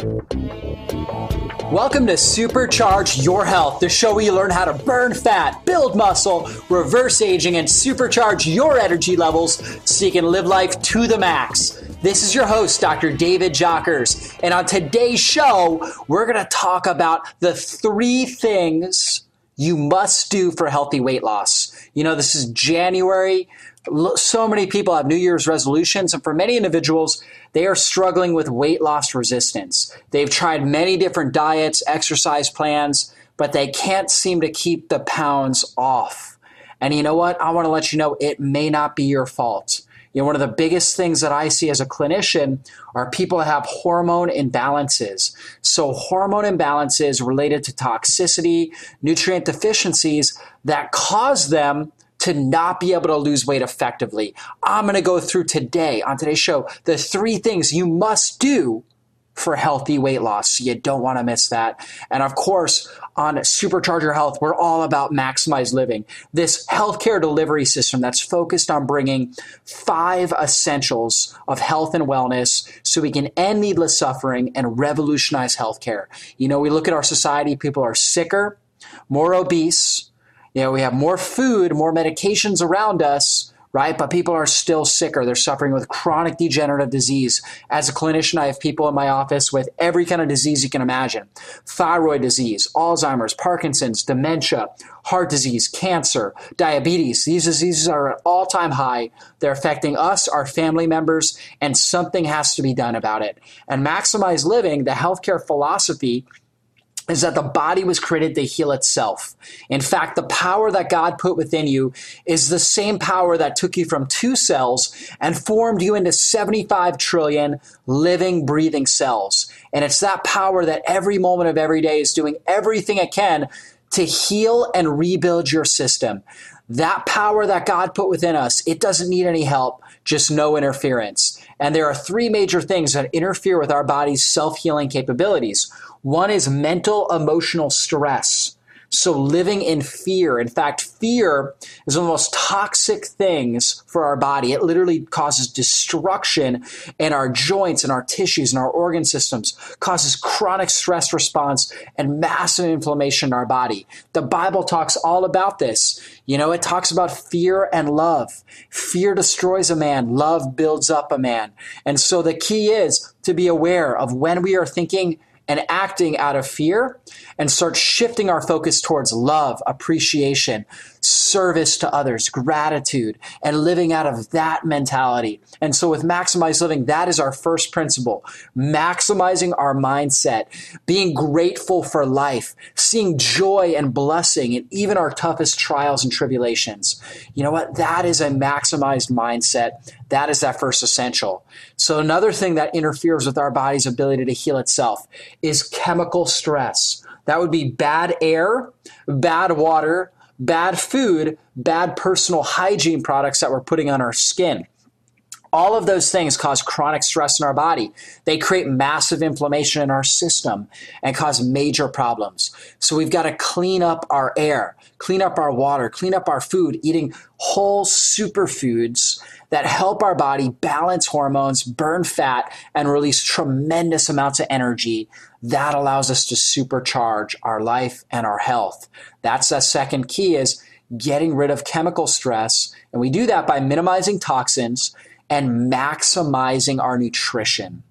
Welcome to Supercharge Your Health, the show where you learn how to burn fat, build muscle, reverse aging, and supercharge your energy levels so you can live life to the max. This is your host, Dr. David Jockers. And on today's show, we're going to talk about the three things you must do for healthy weight loss. You know, this is January. So many people have New Year's resolutions, and for many individuals, they are struggling with weight loss resistance. They've tried many different diets, exercise plans, but they can't seem to keep the pounds off. And you know what? I want to let you know it may not be your fault. You know, one of the biggest things that I see as a clinician are people that have hormone imbalances. So, hormone imbalances related to toxicity, nutrient deficiencies that cause them to not be able to lose weight effectively. I'm going to go through today on today's show the three things you must do for healthy weight loss. You don't want to miss that. And of course, on Supercharge Your Health, we're all about maximize living. This healthcare delivery system that's focused on bringing five essentials of health and wellness so we can end needless suffering and revolutionize healthcare. You know, we look at our society, people are sicker, more obese, you know, we have more food, more medications around us, right? But people are still sicker. They're suffering with chronic degenerative disease. As a clinician, I have people in my office with every kind of disease you can imagine thyroid disease, Alzheimer's, Parkinson's, dementia, heart disease, cancer, diabetes. These diseases are at all time high. They're affecting us, our family members, and something has to be done about it. And Maximize Living, the healthcare philosophy, is that the body was created to heal itself. In fact, the power that God put within you is the same power that took you from two cells and formed you into 75 trillion living, breathing cells. And it's that power that every moment of every day is doing everything it can to heal and rebuild your system. That power that God put within us, it doesn't need any help, just no interference. And there are three major things that interfere with our body's self healing capabilities. One is mental emotional stress. So living in fear. In fact, fear is one of the most toxic things for our body. It literally causes destruction in our joints and our tissues and our organ systems, causes chronic stress response and massive inflammation in our body. The Bible talks all about this. You know, it talks about fear and love. Fear destroys a man, love builds up a man. And so the key is to be aware of when we are thinking and acting out of fear and start shifting our focus towards love, appreciation, service to others, gratitude, and living out of that mentality. And so, with Maximize Living, that is our first principle maximizing our mindset, being grateful for life, seeing joy and blessing in even our toughest trials and tribulations. You know what? That is a maximized mindset. That is that first essential. So, another thing that interferes with our body's ability to heal itself is chemical stress. That would be bad air, bad water, bad food, bad personal hygiene products that we're putting on our skin. All of those things cause chronic stress in our body. They create massive inflammation in our system and cause major problems. So we've got to clean up our air, clean up our water, clean up our food, eating whole superfoods that help our body balance hormones, burn fat, and release tremendous amounts of energy. That allows us to supercharge our life and our health. That's the second key is getting rid of chemical stress. And we do that by minimizing toxins and maximizing our nutrition.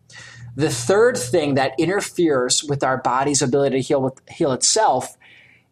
The third thing that interferes with our body's ability to heal, heal itself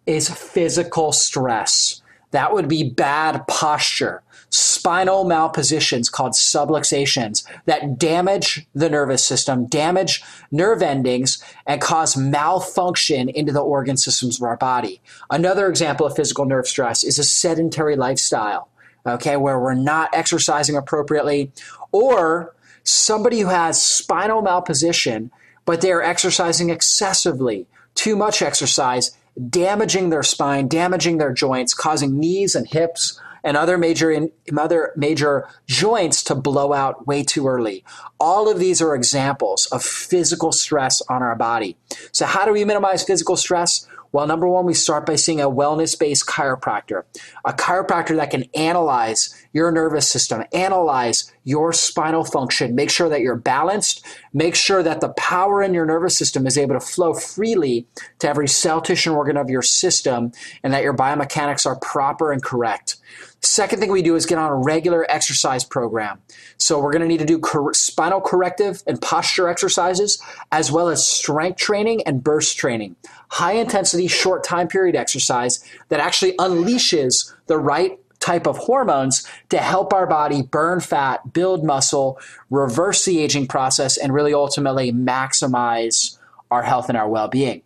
is physical stress. That would be bad posture, spinal malpositions called subluxations that damage the nervous system, damage nerve endings, and cause malfunction into the organ systems of our body. Another example of physical nerve stress is a sedentary lifestyle okay, where we're not exercising appropriately, or somebody who has spinal malposition, but they're exercising excessively, too much exercise, damaging their spine, damaging their joints, causing knees and hips and other major in, other major joints to blow out way too early. All of these are examples of physical stress on our body. So, how do we minimize physical stress? Well, number one, we start by seeing a wellness based chiropractor, a chiropractor that can analyze your nervous system, analyze your spinal function, make sure that you're balanced, make sure that the power in your nervous system is able to flow freely to every cell, tissue, and organ of your system, and that your biomechanics are proper and correct. Second thing we do is get on a regular exercise program. So we're going to need to do cor- spinal corrective and posture exercises, as well as strength training and burst training. High intensity, short time period exercise that actually unleashes the right type of hormones to help our body burn fat, build muscle, reverse the aging process, and really ultimately maximize our health and our well being.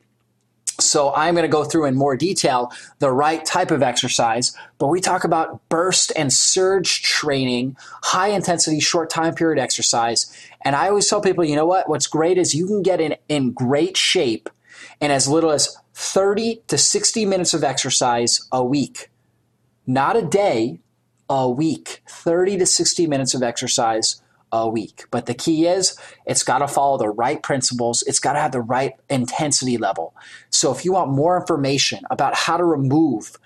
So I'm going to go through in more detail the right type of exercise, but we talk about burst and surge training, high intensity, short time period exercise. And I always tell people, you know what? What's great is you can get in, in great shape in as little as 30 to 60 minutes of exercise a week. Not a day, a week. 30 to 60 minutes of exercise a week. But the key is it's got to follow the right principles, it's got to have the right intensity level. So if you want more information about how to remove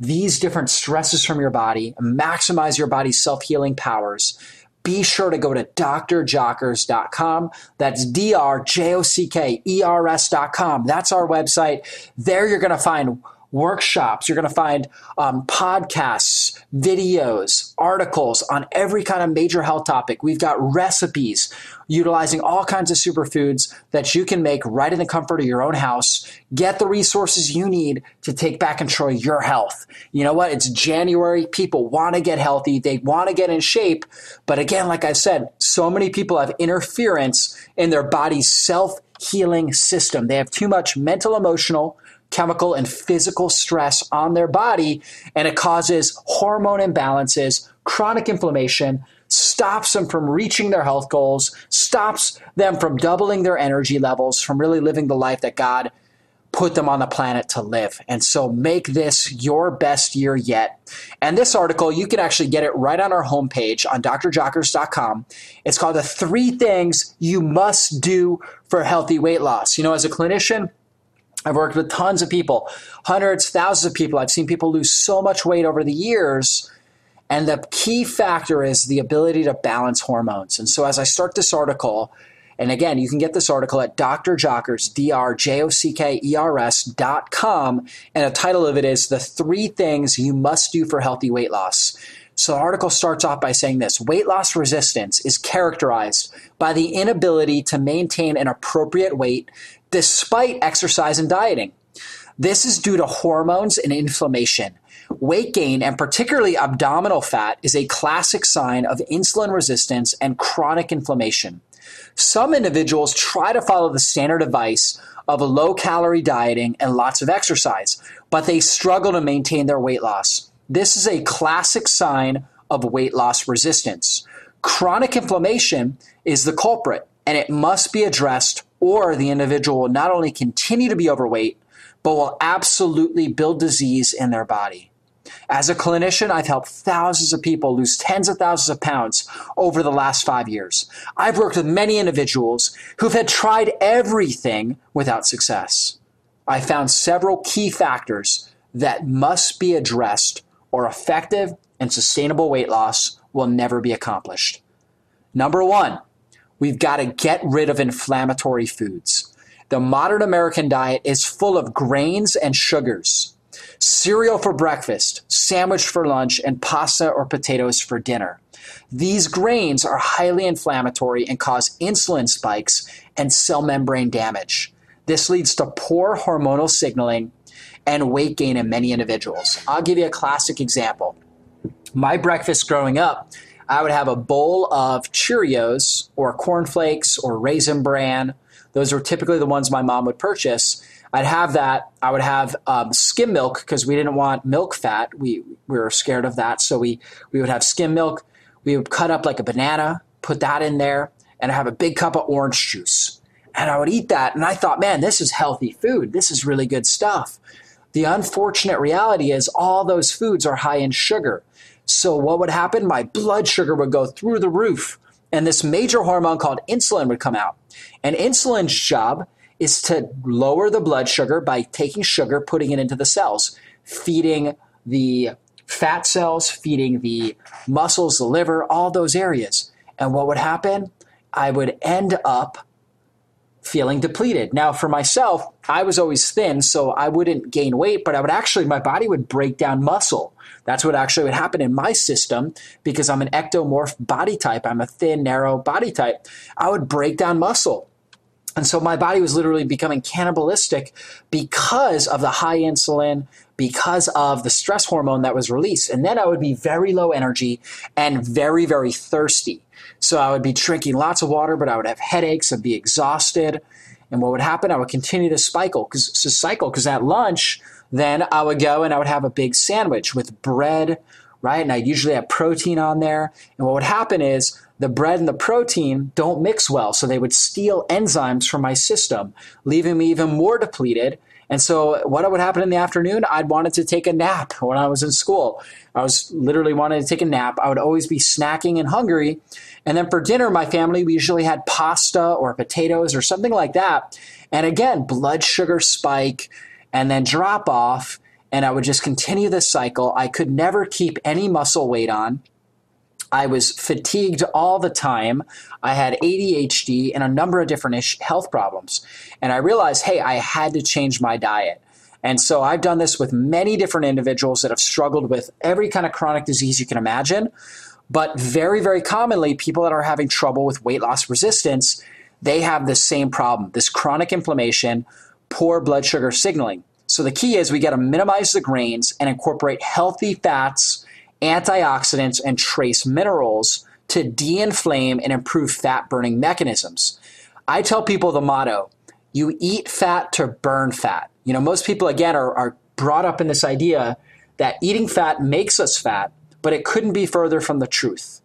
these different stresses from your body, maximize your body's self healing powers, be sure to go to drjockers.com. That's D R J O C K E R S.com. That's our website. There you're going to find workshops. You're going to find um, podcasts, videos, articles on every kind of major health topic. We've got recipes utilizing all kinds of superfoods that you can make right in the comfort of your own house. Get the resources you need to take back control of your health. You know what? It's January. People want to get healthy, they want to get in shape. But again, like I said, so many people have interference in their body's self healing system. They have too much mental, emotional, chemical and physical stress on their body, and it causes hormone imbalances, chronic inflammation, stops them from reaching their health goals, stops them from doubling their energy levels, from really living the life that God put them on the planet to live. And so make this your best year yet. And this article, you can actually get it right on our homepage on drjockers.com. It's called The Three Things You Must Do for Healthy Weight Loss. You know, as a clinician, I've worked with tons of people, hundreds, thousands of people. I've seen people lose so much weight over the years. And the key factor is the ability to balance hormones. And so as I start this article, and again, you can get this article at Dr. Jockers, D-R-J-O-C-K-E-R-S dot com. And the title of it is The Three Things You Must Do for Healthy Weight Loss. So the article starts off by saying this weight loss resistance is characterized by the inability to maintain an appropriate weight despite exercise and dieting. This is due to hormones and inflammation. Weight gain, and particularly abdominal fat, is a classic sign of insulin resistance and chronic inflammation. Some individuals try to follow the standard advice of a low calorie dieting and lots of exercise, but they struggle to maintain their weight loss. This is a classic sign of weight loss resistance. Chronic inflammation is the culprit, and it must be addressed or the individual will not only continue to be overweight, but will absolutely build disease in their body. As a clinician, I've helped thousands of people lose tens of thousands of pounds over the last five years. I've worked with many individuals who've had tried everything without success. I found several key factors that must be addressed, or effective and sustainable weight loss will never be accomplished. Number one, We've got to get rid of inflammatory foods. The modern American diet is full of grains and sugars. Cereal for breakfast, sandwich for lunch, and pasta or potatoes for dinner. These grains are highly inflammatory and cause insulin spikes and cell membrane damage. This leads to poor hormonal signaling and weight gain in many individuals. I'll give you a classic example. My breakfast growing up I would have a bowl of Cheerios or cornflakes or raisin bran. Those were typically the ones my mom would purchase. I'd have that. I would have um, skim milk because we didn't want milk fat. We we were scared of that, so we we would have skim milk. We would cut up like a banana, put that in there, and have a big cup of orange juice. And I would eat that, and I thought, man, this is healthy food. This is really good stuff. The unfortunate reality is all those foods are high in sugar. So, what would happen? My blood sugar would go through the roof, and this major hormone called insulin would come out. And insulin's job is to lower the blood sugar by taking sugar, putting it into the cells, feeding the fat cells, feeding the muscles, the liver, all those areas. And what would happen? I would end up feeling depleted. Now, for myself, I was always thin, so I wouldn't gain weight, but I would actually, my body would break down muscle. That's what actually would happen in my system because I'm an ectomorph body type. I'm a thin, narrow body type. I would break down muscle. And so my body was literally becoming cannibalistic because of the high insulin, because of the stress hormone that was released. And then I would be very low energy and very, very thirsty. So I would be drinking lots of water, but I would have headaches, I'd be exhausted. And what would happen? I would continue to cycle because to cycle because at lunch, then I would go and I would have a big sandwich with bread, right? And I usually have protein on there. And what would happen is the bread and the protein don't mix well. So they would steal enzymes from my system, leaving me even more depleted. And so what would happen in the afternoon? I'd wanted to take a nap when I was in school. I was literally wanting to take a nap. I would always be snacking and hungry. And then for dinner, my family, we usually had pasta or potatoes or something like that. And again, blood sugar spike and then drop off. And I would just continue this cycle. I could never keep any muscle weight on. I was fatigued all the time. I had ADHD and a number of different health problems. And I realized, hey, I had to change my diet. And so I've done this with many different individuals that have struggled with every kind of chronic disease you can imagine. But very, very commonly, people that are having trouble with weight loss resistance, they have the same problem this chronic inflammation, poor blood sugar signaling. So the key is we got to minimize the grains and incorporate healthy fats antioxidants, and trace minerals to de inflame and improve fat burning mechanisms. I tell people the motto you eat fat to burn fat. You know, most people, again, are, are brought up in this idea that eating fat makes us fat, but it couldn't be further from the truth.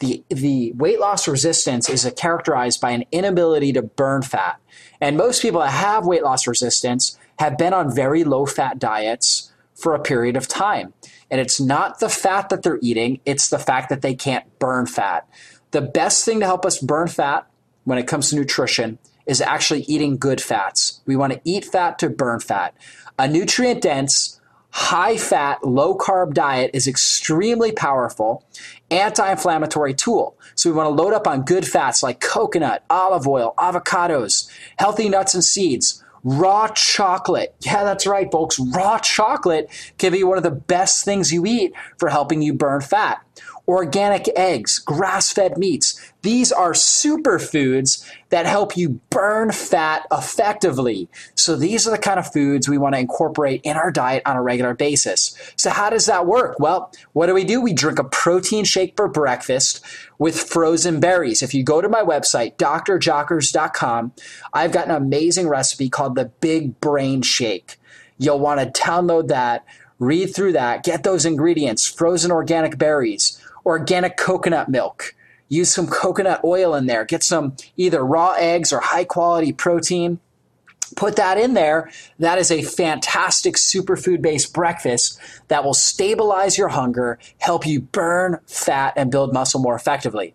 The, the weight loss resistance is characterized by an inability to burn fat. And most people that have weight loss resistance have been on very low fat diets for a period of time. And it's not the fat that they're eating, it's the fact that they can't burn fat. The best thing to help us burn fat when it comes to nutrition is actually eating good fats. We want to eat fat to burn fat. A nutrient dense, high fat, low carb diet is extremely powerful anti inflammatory tool. So we want to load up on good fats like coconut, olive oil, avocados, healthy nuts and seeds Raw chocolate. Yeah, that's right, folks. Raw chocolate can be one of the best things you eat for helping you burn fat organic eggs, grass fed meats. These are superfoods that help you burn fat effectively. So, these are the kind of foods we want to incorporate in our diet on a regular basis. So, how does that work? Well, what do we do? We drink a protein shake for breakfast with frozen berries. If you go to my website, drjockers.com, I've got an amazing recipe called the Big Brain Shake. You'll want to download that, read through that, get those ingredients, frozen organic berries organic coconut milk. Use some coconut oil in there. Get some either raw eggs or high quality protein. Put that in there. That is a fantastic superfood based breakfast that will stabilize your hunger, help you burn fat, and build muscle more effectively.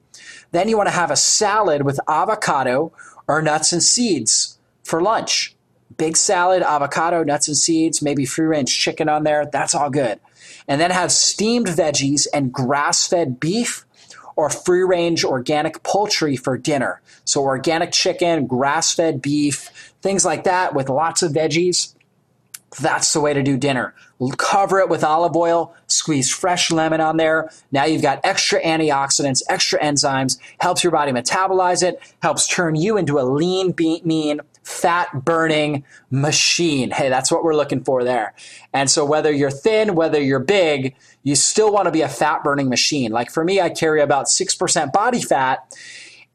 Then you want to have a salad with avocado or nuts and seeds for lunch. Big salad, avocado, nuts and seeds, maybe free range chicken on there. That's all good and then have steamed veggies and grass fed beef or free range organic poultry for dinner. So, organic chicken, grass fed beef, things like that with lots of veggies. That's the way to do dinner. Cover it with olive oil, squeeze fresh lemon on there. Now you've got extra antioxidants, extra enzymes, helps your body metabolize it, helps turn you into a lean, mean, fat burning machine. Hey, that's what we're looking for there. And so, whether you're thin, whether you're big, you still want to be a fat burning machine. Like for me, I carry about 6% body fat.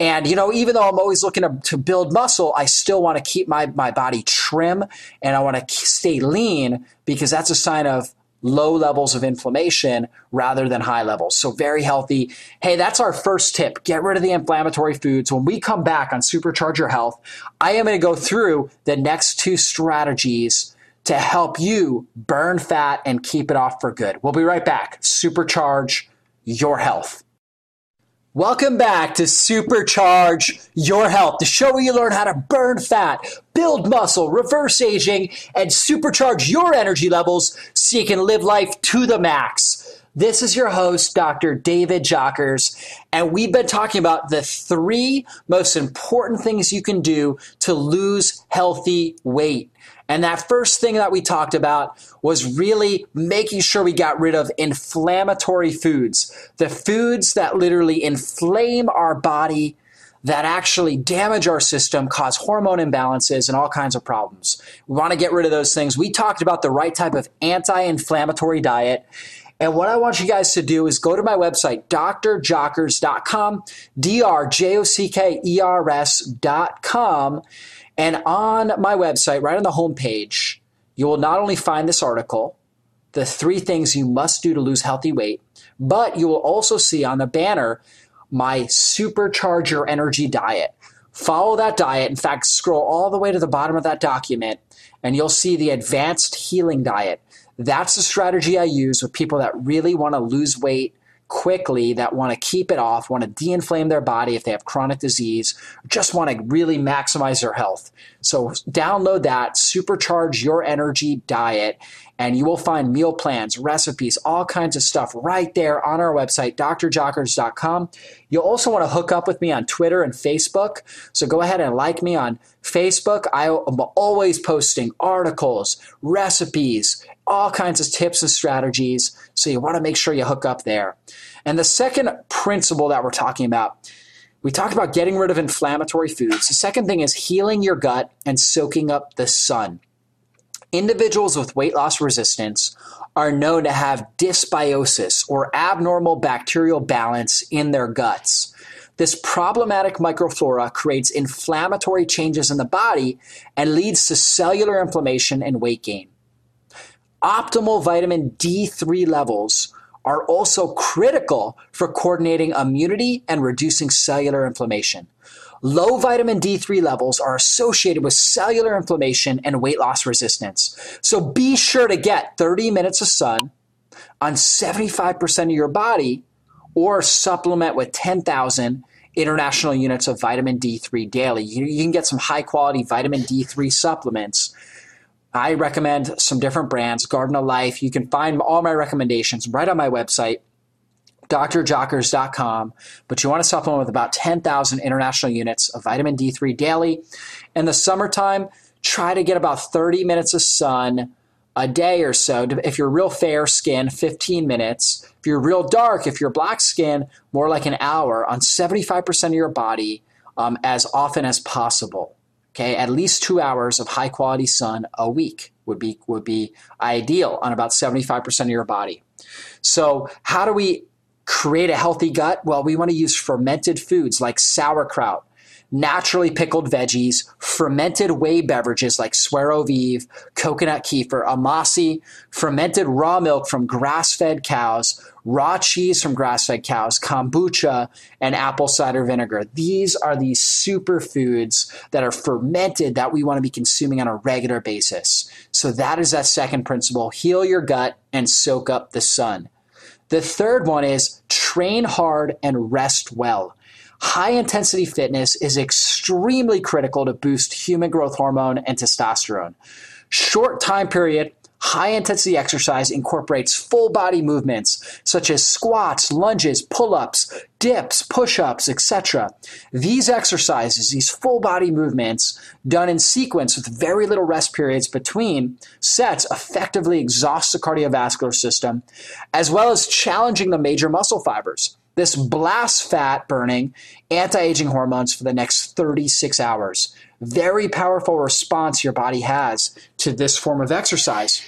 And, you know, even though I'm always looking to, to build muscle, I still want to keep my, my body trim and I want to stay lean because that's a sign of low levels of inflammation rather than high levels. So, very healthy. Hey, that's our first tip. Get rid of the inflammatory foods. When we come back on Supercharge Your Health, I am going to go through the next two strategies to help you burn fat and keep it off for good. We'll be right back. Supercharge your health. Welcome back to Supercharge Your Health, the show where you learn how to burn fat, build muscle, reverse aging, and supercharge your energy levels so you can live life to the max. This is your host, Dr. David Jockers, and we've been talking about the three most important things you can do to lose healthy weight. And that first thing that we talked about was really making sure we got rid of inflammatory foods, the foods that literally inflame our body, that actually damage our system, cause hormone imbalances, and all kinds of problems. We want to get rid of those things. We talked about the right type of anti inflammatory diet. And what I want you guys to do is go to my website, drjockers.com, D R J O C K E R S.com and on my website, right on the homepage, you will not only find this article, the three things you must do to lose healthy weight, but you will also see on the banner my supercharge your energy diet. Follow that diet. In fact, scroll all the way to the bottom of that document and you'll see the advanced healing diet. That's the strategy I use with people that really want to lose weight quickly that want to keep it off, want to de-inflame their body if they have chronic disease, just want to really maximize their health. So download that, supercharge your energy diet, and you will find meal plans, recipes, all kinds of stuff right there on our website, drjockers.com. You'll also want to hook up with me on Twitter and Facebook. So go ahead and like me on Facebook. I am always posting articles, recipes, all kinds of tips and strategies. So you want to make sure you hook up there. And the second principle that we're talking about, we talked about getting rid of inflammatory foods. The second thing is healing your gut and soaking up the sun. Individuals with weight loss resistance are known to have dysbiosis or abnormal bacterial balance in their guts. This problematic microflora creates inflammatory changes in the body and leads to cellular inflammation and weight gain. Optimal vitamin D3 levels are also critical for coordinating immunity and reducing cellular inflammation. Low vitamin D3 levels are associated with cellular inflammation and weight loss resistance. So be sure to get 30 minutes of sun on 75% of your body or supplement with 10,000 international units of vitamin D3 daily. You, you can get some high quality vitamin D3 supplements I recommend some different brands, Garden of Life. You can find all my recommendations right on my website, drjockers.com. But you want to supplement with about 10,000 international units of vitamin D3 daily. In the summertime, try to get about 30 minutes of sun a day or so. If you're real fair skin, 15 minutes. If you're real dark, if you're black skin, more like an hour on 75% of your body um, as often as possible. Okay, at least two hours of high quality sun a week would be would be ideal on about 75% of your body. So how do we create a healthy gut? Well, we want to use fermented foods like sauerkraut, naturally pickled veggies, fermented whey beverages like SueroViv, coconut kefir, amasi, fermented raw milk from grass-fed cows, raw cheese from grass-fed cows, kombucha, and apple cider vinegar. These are these superfoods that are fermented that we want to be consuming on a regular basis. So that is that second principle, heal your gut and soak up the sun. The third one is train hard and rest well. High intensity fitness is extremely critical to boost human growth hormone and testosterone. Short time period, high intensity exercise incorporates full body movements such as squats, lunges, pull ups, dips, push ups, etc. These exercises, these full body movements, done in sequence with very little rest periods between sets, effectively exhaust the cardiovascular system, as well as challenging the major muscle fibers. This blasts fat burning anti aging hormones for the next 36 hours. Very powerful response your body has to this form of exercise.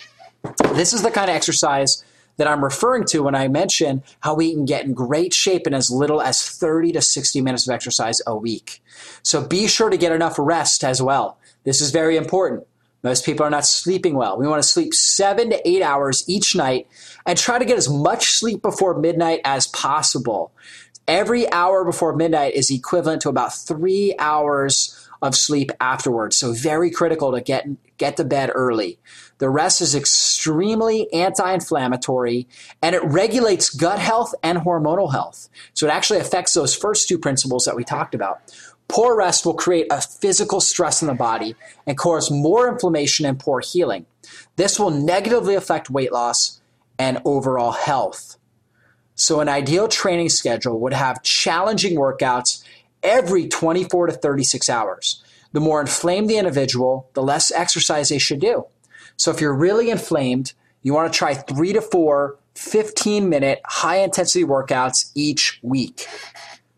This is the kind of exercise that I'm referring to when I mention how we can get in great shape in as little as 30 to 60 minutes of exercise a week. So be sure to get enough rest as well. This is very important. Most people are not sleeping well. We want to sleep seven to eight hours each night and try to get as much sleep before midnight as possible. Every hour before midnight is equivalent to about three hours of sleep afterwards. So very critical to get get to bed early. The rest is extremely anti-inflammatory and it regulates gut health and hormonal health. So it actually affects those first two principles that we talked about. Poor rest will create a physical stress in the body and cause more inflammation and poor healing. This will negatively affect weight loss and overall health. So, an ideal training schedule would have challenging workouts every 24 to 36 hours. The more inflamed the individual, the less exercise they should do. So, if you're really inflamed, you want to try three to four 15 minute high intensity workouts each week.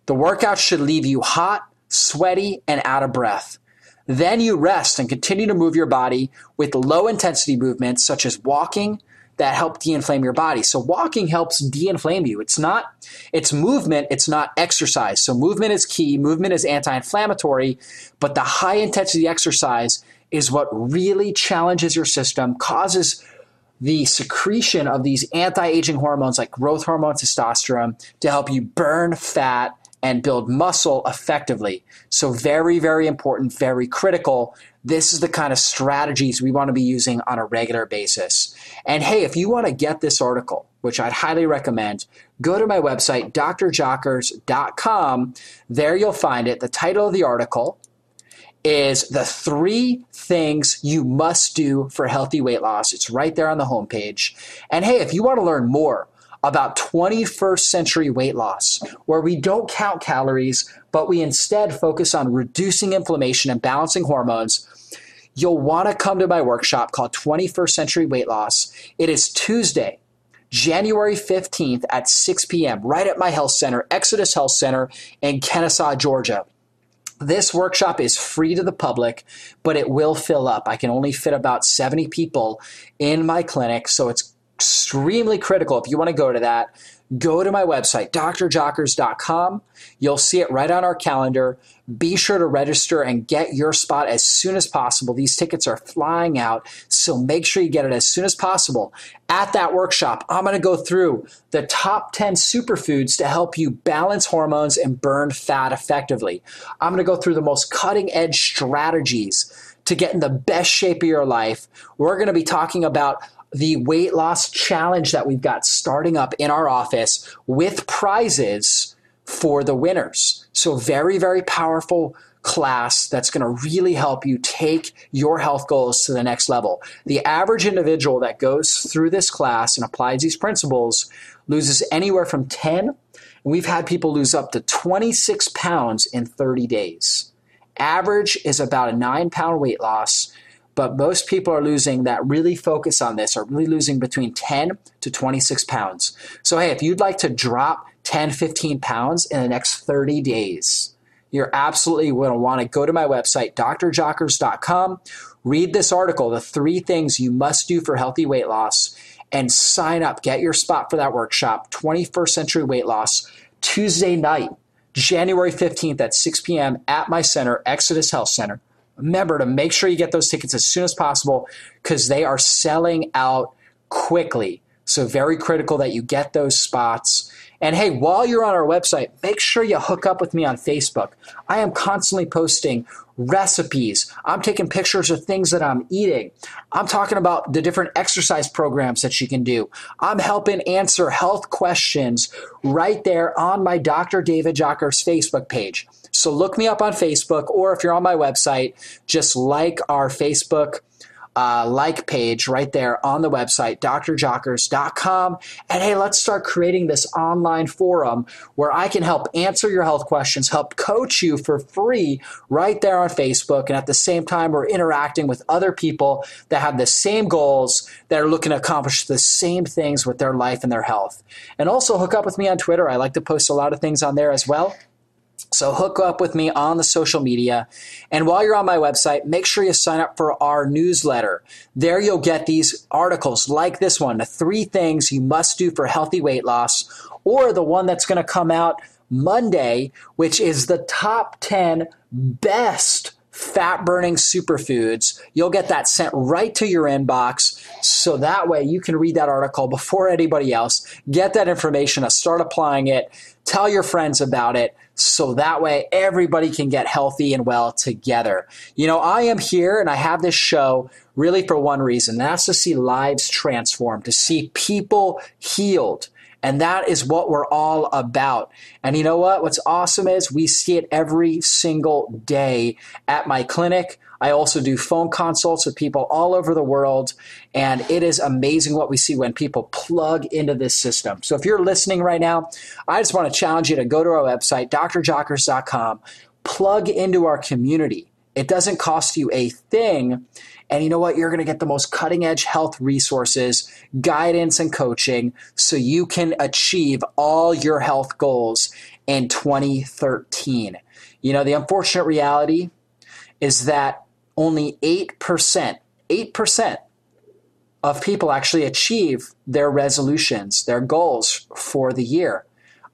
The workouts should leave you hot, sweaty, and out of breath. Then you rest and continue to move your body with low intensity movements such as walking that help de-inflame your body. So walking helps de-inflame you. It's not it's movement, it's not exercise. So movement is key, movement is anti-inflammatory, but the high intensity exercise is what really challenges your system, causes the secretion of these anti-aging hormones like growth hormone testosterone to help you burn fat and build muscle effectively. So, very, very important, very critical. This is the kind of strategies we want to be using on a regular basis. And hey, if you want to get this article, which I'd highly recommend, go to my website, drjockers.com. There you'll find it. The title of the article is The Three Things You Must Do for Healthy Weight Loss. It's right there on the homepage. And hey, if you want to learn more, about 21st century weight loss, where we don't count calories, but we instead focus on reducing inflammation and balancing hormones, you'll want to come to my workshop called 21st Century Weight Loss. It is Tuesday, January 15th at 6 p.m., right at my health center, Exodus Health Center in Kennesaw, Georgia. This workshop is free to the public, but it will fill up. I can only fit about 70 people in my clinic, so it's extremely critical. If you want to go to that, go to my website, drjockers.com. You'll see it right on our calendar. Be sure to register and get your spot as soon as possible. These tickets are flying out, so make sure you get it as soon as possible. At that workshop, I'm going to go through the top 10 superfoods to help you balance hormones and burn fat effectively. I'm going to go through the most cutting edge strategies to get in the best shape of your life. We're going to be talking about the weight loss challenge that we've got starting up in our office with prizes for the winners. So, very, very powerful class that's going to really help you take your health goals to the next level. The average individual that goes through this class and applies these principles loses anywhere from 10, and we've had people lose up to 26 pounds in 30 days. Average is about a nine pound weight loss but most people are losing that really focus on this are really losing between 10 to 26 pounds. So, hey, if you'd like to drop 10, 15 pounds in the next 30 days, you're absolutely going to want to go to my website, drjockers.com, read this article, the three things you must do for healthy weight loss, and sign up. Get your spot for that workshop, 21st Century Weight Loss, Tuesday night, January 15th at 6 p.m. at my center, Exodus Health Center remember to make sure you get those tickets as soon as possible because they are selling out quickly. So, very critical that you get those spots. And hey, while you're on our website, make sure you hook up with me on Facebook. I am constantly posting recipes. I'm taking pictures of things that I'm eating. I'm talking about the different exercise programs that you can do. I'm helping answer health questions right there on my Dr. David Jockers Facebook page. So look me up on Facebook, or if you're on my website, just like our Facebook uh, like page right there on the website, drjockers.com. And hey, let's start creating this online forum where I can help answer your health questions, help coach you for free right there on Facebook. And at the same time, we're interacting with other people that have the same goals, that are looking to accomplish the same things with their life and their health. And also hook up with me on Twitter. I like to post a lot of things on there as well. So hook up with me on the social media. And while you're on my website, make sure you sign up for our newsletter. There you'll get these articles like this one, the three things you must do for healthy weight loss, or the one that's going to come out Monday, which is the top 10 best fat burning superfoods. You'll get that sent right to your inbox. So that way you can read that article before anybody else, get that information, start applying it, tell your friends about it so that way everybody can get healthy and well together. You know, I am here and I have this show really for one reason. That's to see lives transformed, to see people healed. And that is what we're all about. And you know what? What's awesome is we see it every single day at my clinic. I also do phone consults with people all over the world. And it is amazing what we see when people plug into this system. So if you're listening right now, I just want to challenge you to go to our website, drjockers.com, plug into our community. It doesn't cost you a thing. And you know what? You're going to get the most cutting edge health resources, guidance, and coaching so you can achieve all your health goals in 2013. You know, the unfortunate reality is that only 8%, 8% of people actually achieve their resolutions, their goals for the year.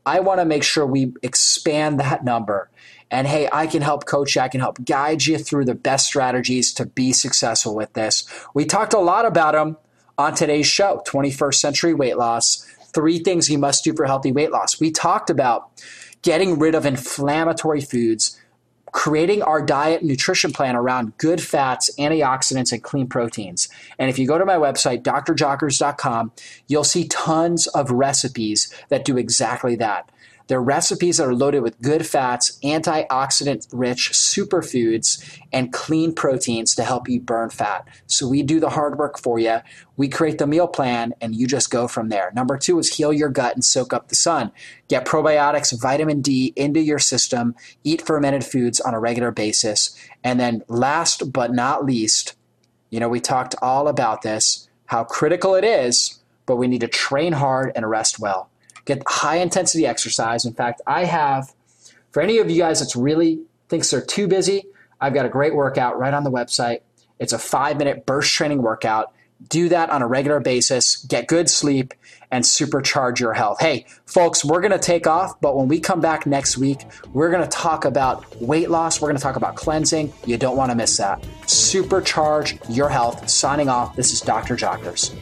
I want to make sure we expand that number and hey, I can help coach you. I can help guide you through the best strategies to be successful with this. We talked a lot about them on today's show 21st century weight loss, three things you must do for healthy weight loss. We talked about getting rid of inflammatory foods, creating our diet nutrition plan around good fats, antioxidants, and clean proteins. And if you go to my website, drjockers.com, you'll see tons of recipes that do exactly that. They're recipes that are loaded with good fats, antioxidant rich superfoods, and clean proteins to help you burn fat. So we do the hard work for you. We create the meal plan and you just go from there. Number two is heal your gut and soak up the sun. Get probiotics, vitamin D into your system, eat fermented foods on a regular basis. And then last but not least, you know, we talked all about this, how critical it is, but we need to train hard and rest well get high intensity exercise. In fact, I have, for any of you guys that's really thinks they're too busy, I've got a great workout right on the website. It's a five minute burst training workout. Do that on a regular basis, get good sleep, and supercharge your health. Hey, folks, we're to take off, but when we come back next week, we're to talk about weight loss. We're to talk about cleansing. You don't want to miss that. Supercharge your health. Signing off, this is Dr. Jockers.